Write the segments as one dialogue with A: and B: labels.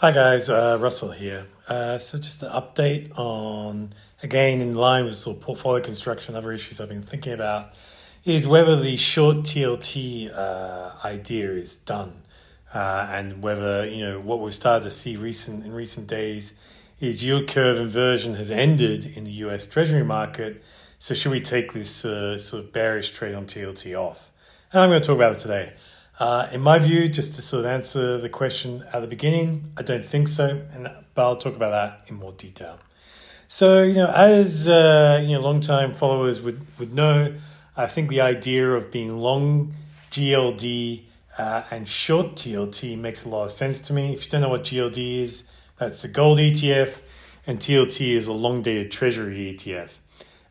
A: Hi guys, uh, Russell here. Uh, so just an update on, again, in line with sort of portfolio construction, other issues I've been thinking about, is whether the short TLT uh, idea is done, uh, and whether you know what we've started to see recent in recent days is yield curve inversion has ended in the U.S. Treasury market. So should we take this uh, sort of bearish trade on TLT off? And I'm going to talk about it today. Uh, in my view, just to sort of answer the question at the beginning, I don't think so, and but I'll talk about that in more detail. So, you know, as uh, you know, long-time followers would would know, I think the idea of being long GLD uh, and short TLT makes a lot of sense to me. If you don't know what GLD is, that's the gold ETF, and TLT is a long-dated Treasury ETF.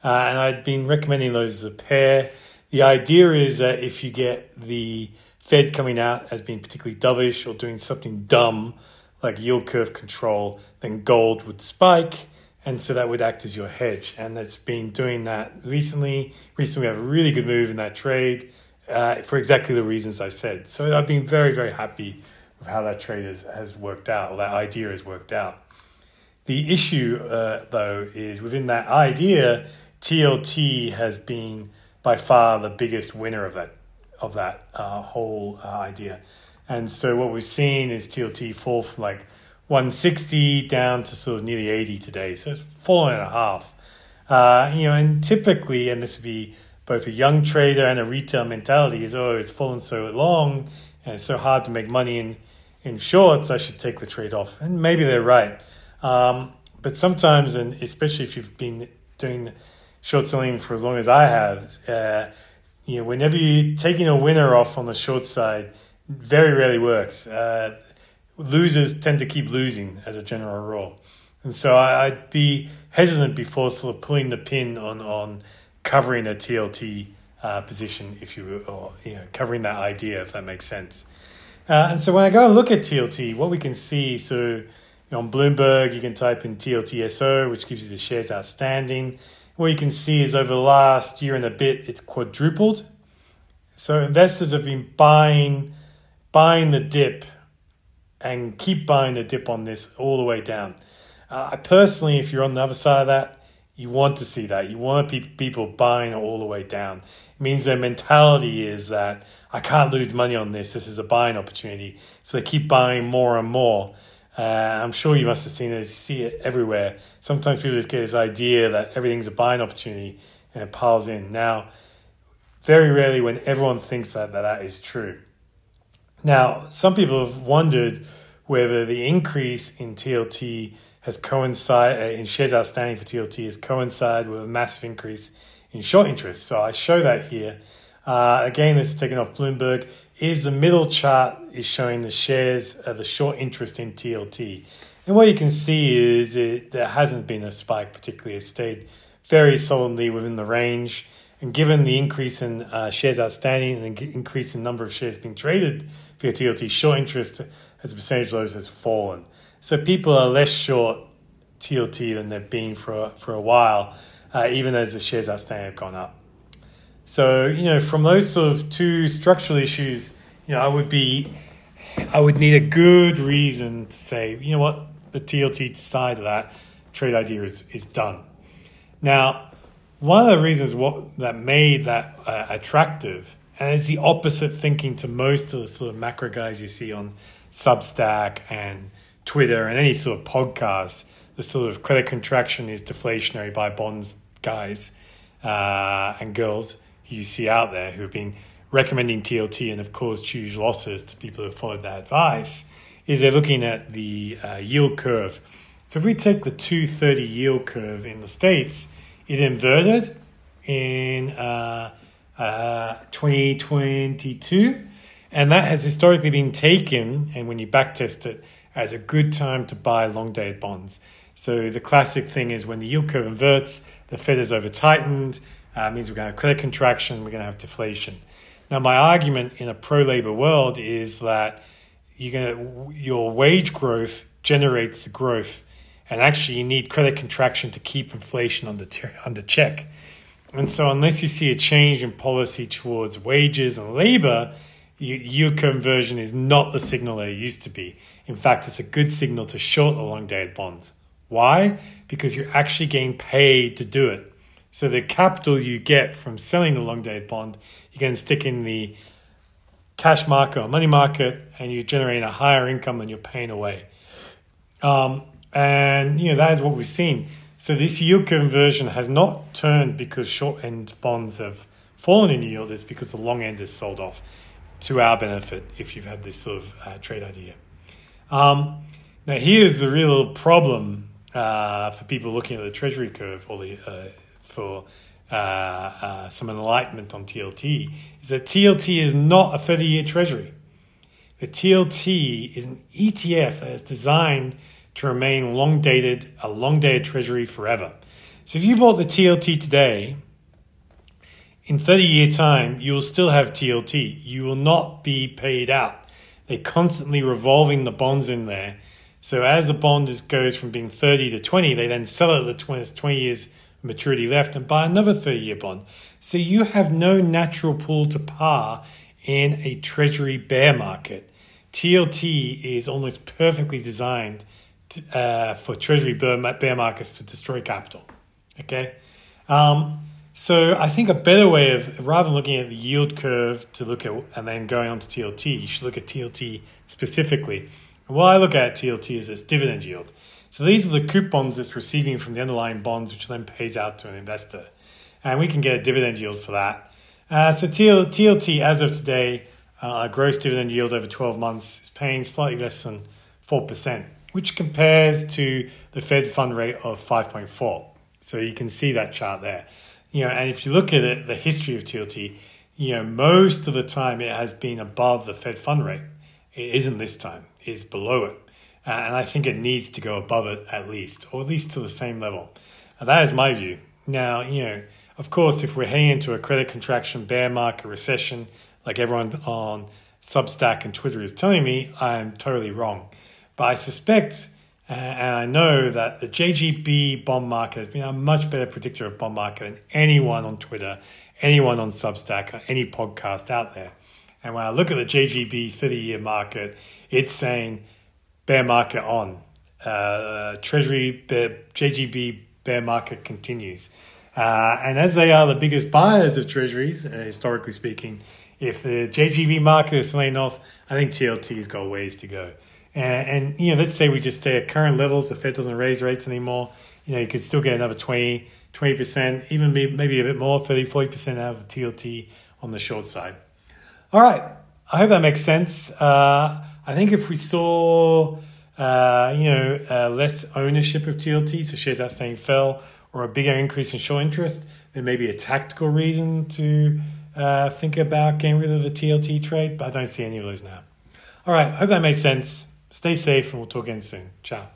A: Uh, and I'd been recommending those as a pair. The idea is that if you get the Fed coming out as being particularly dovish or doing something dumb like yield curve control, then gold would spike. And so that would act as your hedge. And it's been doing that recently. Recently, we have a really good move in that trade uh, for exactly the reasons I've said. So I've been very, very happy with how that trade has, has worked out, or that idea has worked out. The issue, uh, though, is within that idea, TLT has been by far the biggest winner of that of that uh, whole uh, idea. And so what we've seen is TLT fall from like 160 down to sort of nearly 80 today. So it's fallen in a half. Uh, you know, and typically, and this would be both a young trader and a retail mentality is, oh, it's fallen so long and it's so hard to make money in, in shorts, I should take the trade off. And maybe they're right. Um, but sometimes, and especially if you've been doing short selling for as long as I have, uh, you know, whenever you're taking a winner off on the short side, very rarely works. Uh, losers tend to keep losing as a general rule. And so I, would be hesitant before sort of pulling the pin on, on covering a TLT uh, position, if you or you know, covering that idea, if that makes sense. Uh, and so when I go and look at TLT, what we can see, so on Bloomberg, you can type in TLTSO, which gives you the shares outstanding what you can see is over the last year and a bit, it's quadrupled. So investors have been buying, buying the dip, and keep buying the dip on this all the way down. Uh, I personally, if you're on the other side of that, you want to see that. You want people buying all the way down. It means their mentality is that I can't lose money on this. This is a buying opportunity. So they keep buying more and more. Uh, I'm sure you must have seen it, you see it everywhere. Sometimes people just get this idea that everything's a buying opportunity and it piles in. Now, very rarely when everyone thinks that, that that is true. Now, some people have wondered whether the increase in TLT has coincided, uh, in shares outstanding for TLT has coincided with a massive increase in short interest. So I show that here. Uh, again, this is taken off Bloomberg is the middle chart is showing the shares of the short interest in TLT. And what you can see is it, there hasn't been a spike particularly. It stayed very solidly within the range. And given the increase in uh, shares outstanding and the increase in number of shares being traded for TLT, short interest as a percentage of those has fallen. So people are less short TLT than they've been for, for a while, uh, even as the shares outstanding have gone up. So, you know, from those sort of two structural issues, you know, I would be, I would need a good reason to say, you know what, the TLT side of that trade idea is, is done. Now, one of the reasons what that made that uh, attractive, and it's the opposite thinking to most of the sort of macro guys you see on Substack and Twitter and any sort of podcast, the sort of credit contraction is deflationary by bonds guys uh, and girls you see out there who have been recommending TLT and have caused huge losses to people who have followed that advice is they're looking at the uh, yield curve. So if we take the 230 yield curve in the States, it inverted in uh, uh, 2022. And that has historically been taken, and when you backtest it, as a good time to buy long dated bonds. So the classic thing is when the yield curve inverts, the Fed is over tightened, uh, means we're going to have credit contraction, we're going to have deflation. Now, my argument in a pro labor world is that you're going to, your wage growth generates the growth, and actually, you need credit contraction to keep inflation under, under check. And so, unless you see a change in policy towards wages and labor, yield curve inversion is not the signal that it used to be. In fact, it's a good signal to short the long dated bonds. Why? Because you're actually getting paid to do it. So the capital you get from selling the long dated bond, you can stick in the cash market or money market, and you're generating a higher income than you're paying away. Um, and you know that is what we've seen. So this yield curve inversion has not turned because short end bonds have fallen in yield. It's because the long end is sold off to our benefit if you've had this sort of uh, trade idea. Um, now here's the real problem uh, for people looking at the treasury curve or the uh, for uh, uh, some enlightenment on TLT is that TLT is not a 30 year treasury. The TLT is an ETF that is designed to remain long dated, a long dated treasury forever. So if you bought the TLT today, in 30 year time, you will still have TLT. You will not be paid out. They're constantly revolving the bonds in there. So as a bond goes from being 30 to 20, they then sell it at the 20, 20 years maturity left and buy another 30 year bond. So you have no natural pull to par in a treasury bear market. TLT is almost perfectly designed to, uh, for treasury bear, bear markets to destroy capital. Okay? Um, so I think a better way of rather than looking at the yield curve to look at and then going on to TLT, you should look at TLT specifically. And what I look at TLT is its dividend yield. So these are the coupons it's receiving from the underlying bonds, which then pays out to an investor. And we can get a dividend yield for that. Uh, so TL, TLT, as of today, uh, gross dividend yield over 12 months is paying slightly less than 4%, which compares to the Fed fund rate of 5.4. So you can see that chart there. You know, and if you look at it, the history of TLT, you know, most of the time it has been above the Fed fund rate. It isn't this time. It's below it. Uh, and I think it needs to go above it at least, or at least to the same level. That is my view. Now, you know, of course, if we're heading into a credit contraction, bear market, recession, like everyone on Substack and Twitter is telling me, I'm totally wrong. But I suspect uh, and I know that the JGB bond market has been a much better predictor of bond market than anyone on Twitter, anyone on Substack, or any podcast out there. And when I look at the JGB 30 year market, it's saying bear market on. Uh, Treasury bear, JGB bear market continues. Uh, and as they are the biggest buyers of treasuries, uh, historically speaking, if the JGB market is selling off, I think TLT's got ways to go. And, and, you know, let's say we just stay at current levels, the Fed doesn't raise rates anymore, you know, you could still get another 20, 20%, even maybe a bit more, 30, 40% out of TLT on the short side. All right. I hope that makes sense. Uh, I think if we saw, uh, you know, uh, less ownership of TLT, so shares outstanding fell, or a bigger increase in short interest, there may be a tactical reason to uh, think about getting rid of the TLT trade, but I don't see any of those now. All right, hope that made sense. Stay safe, and we'll talk again soon. Ciao.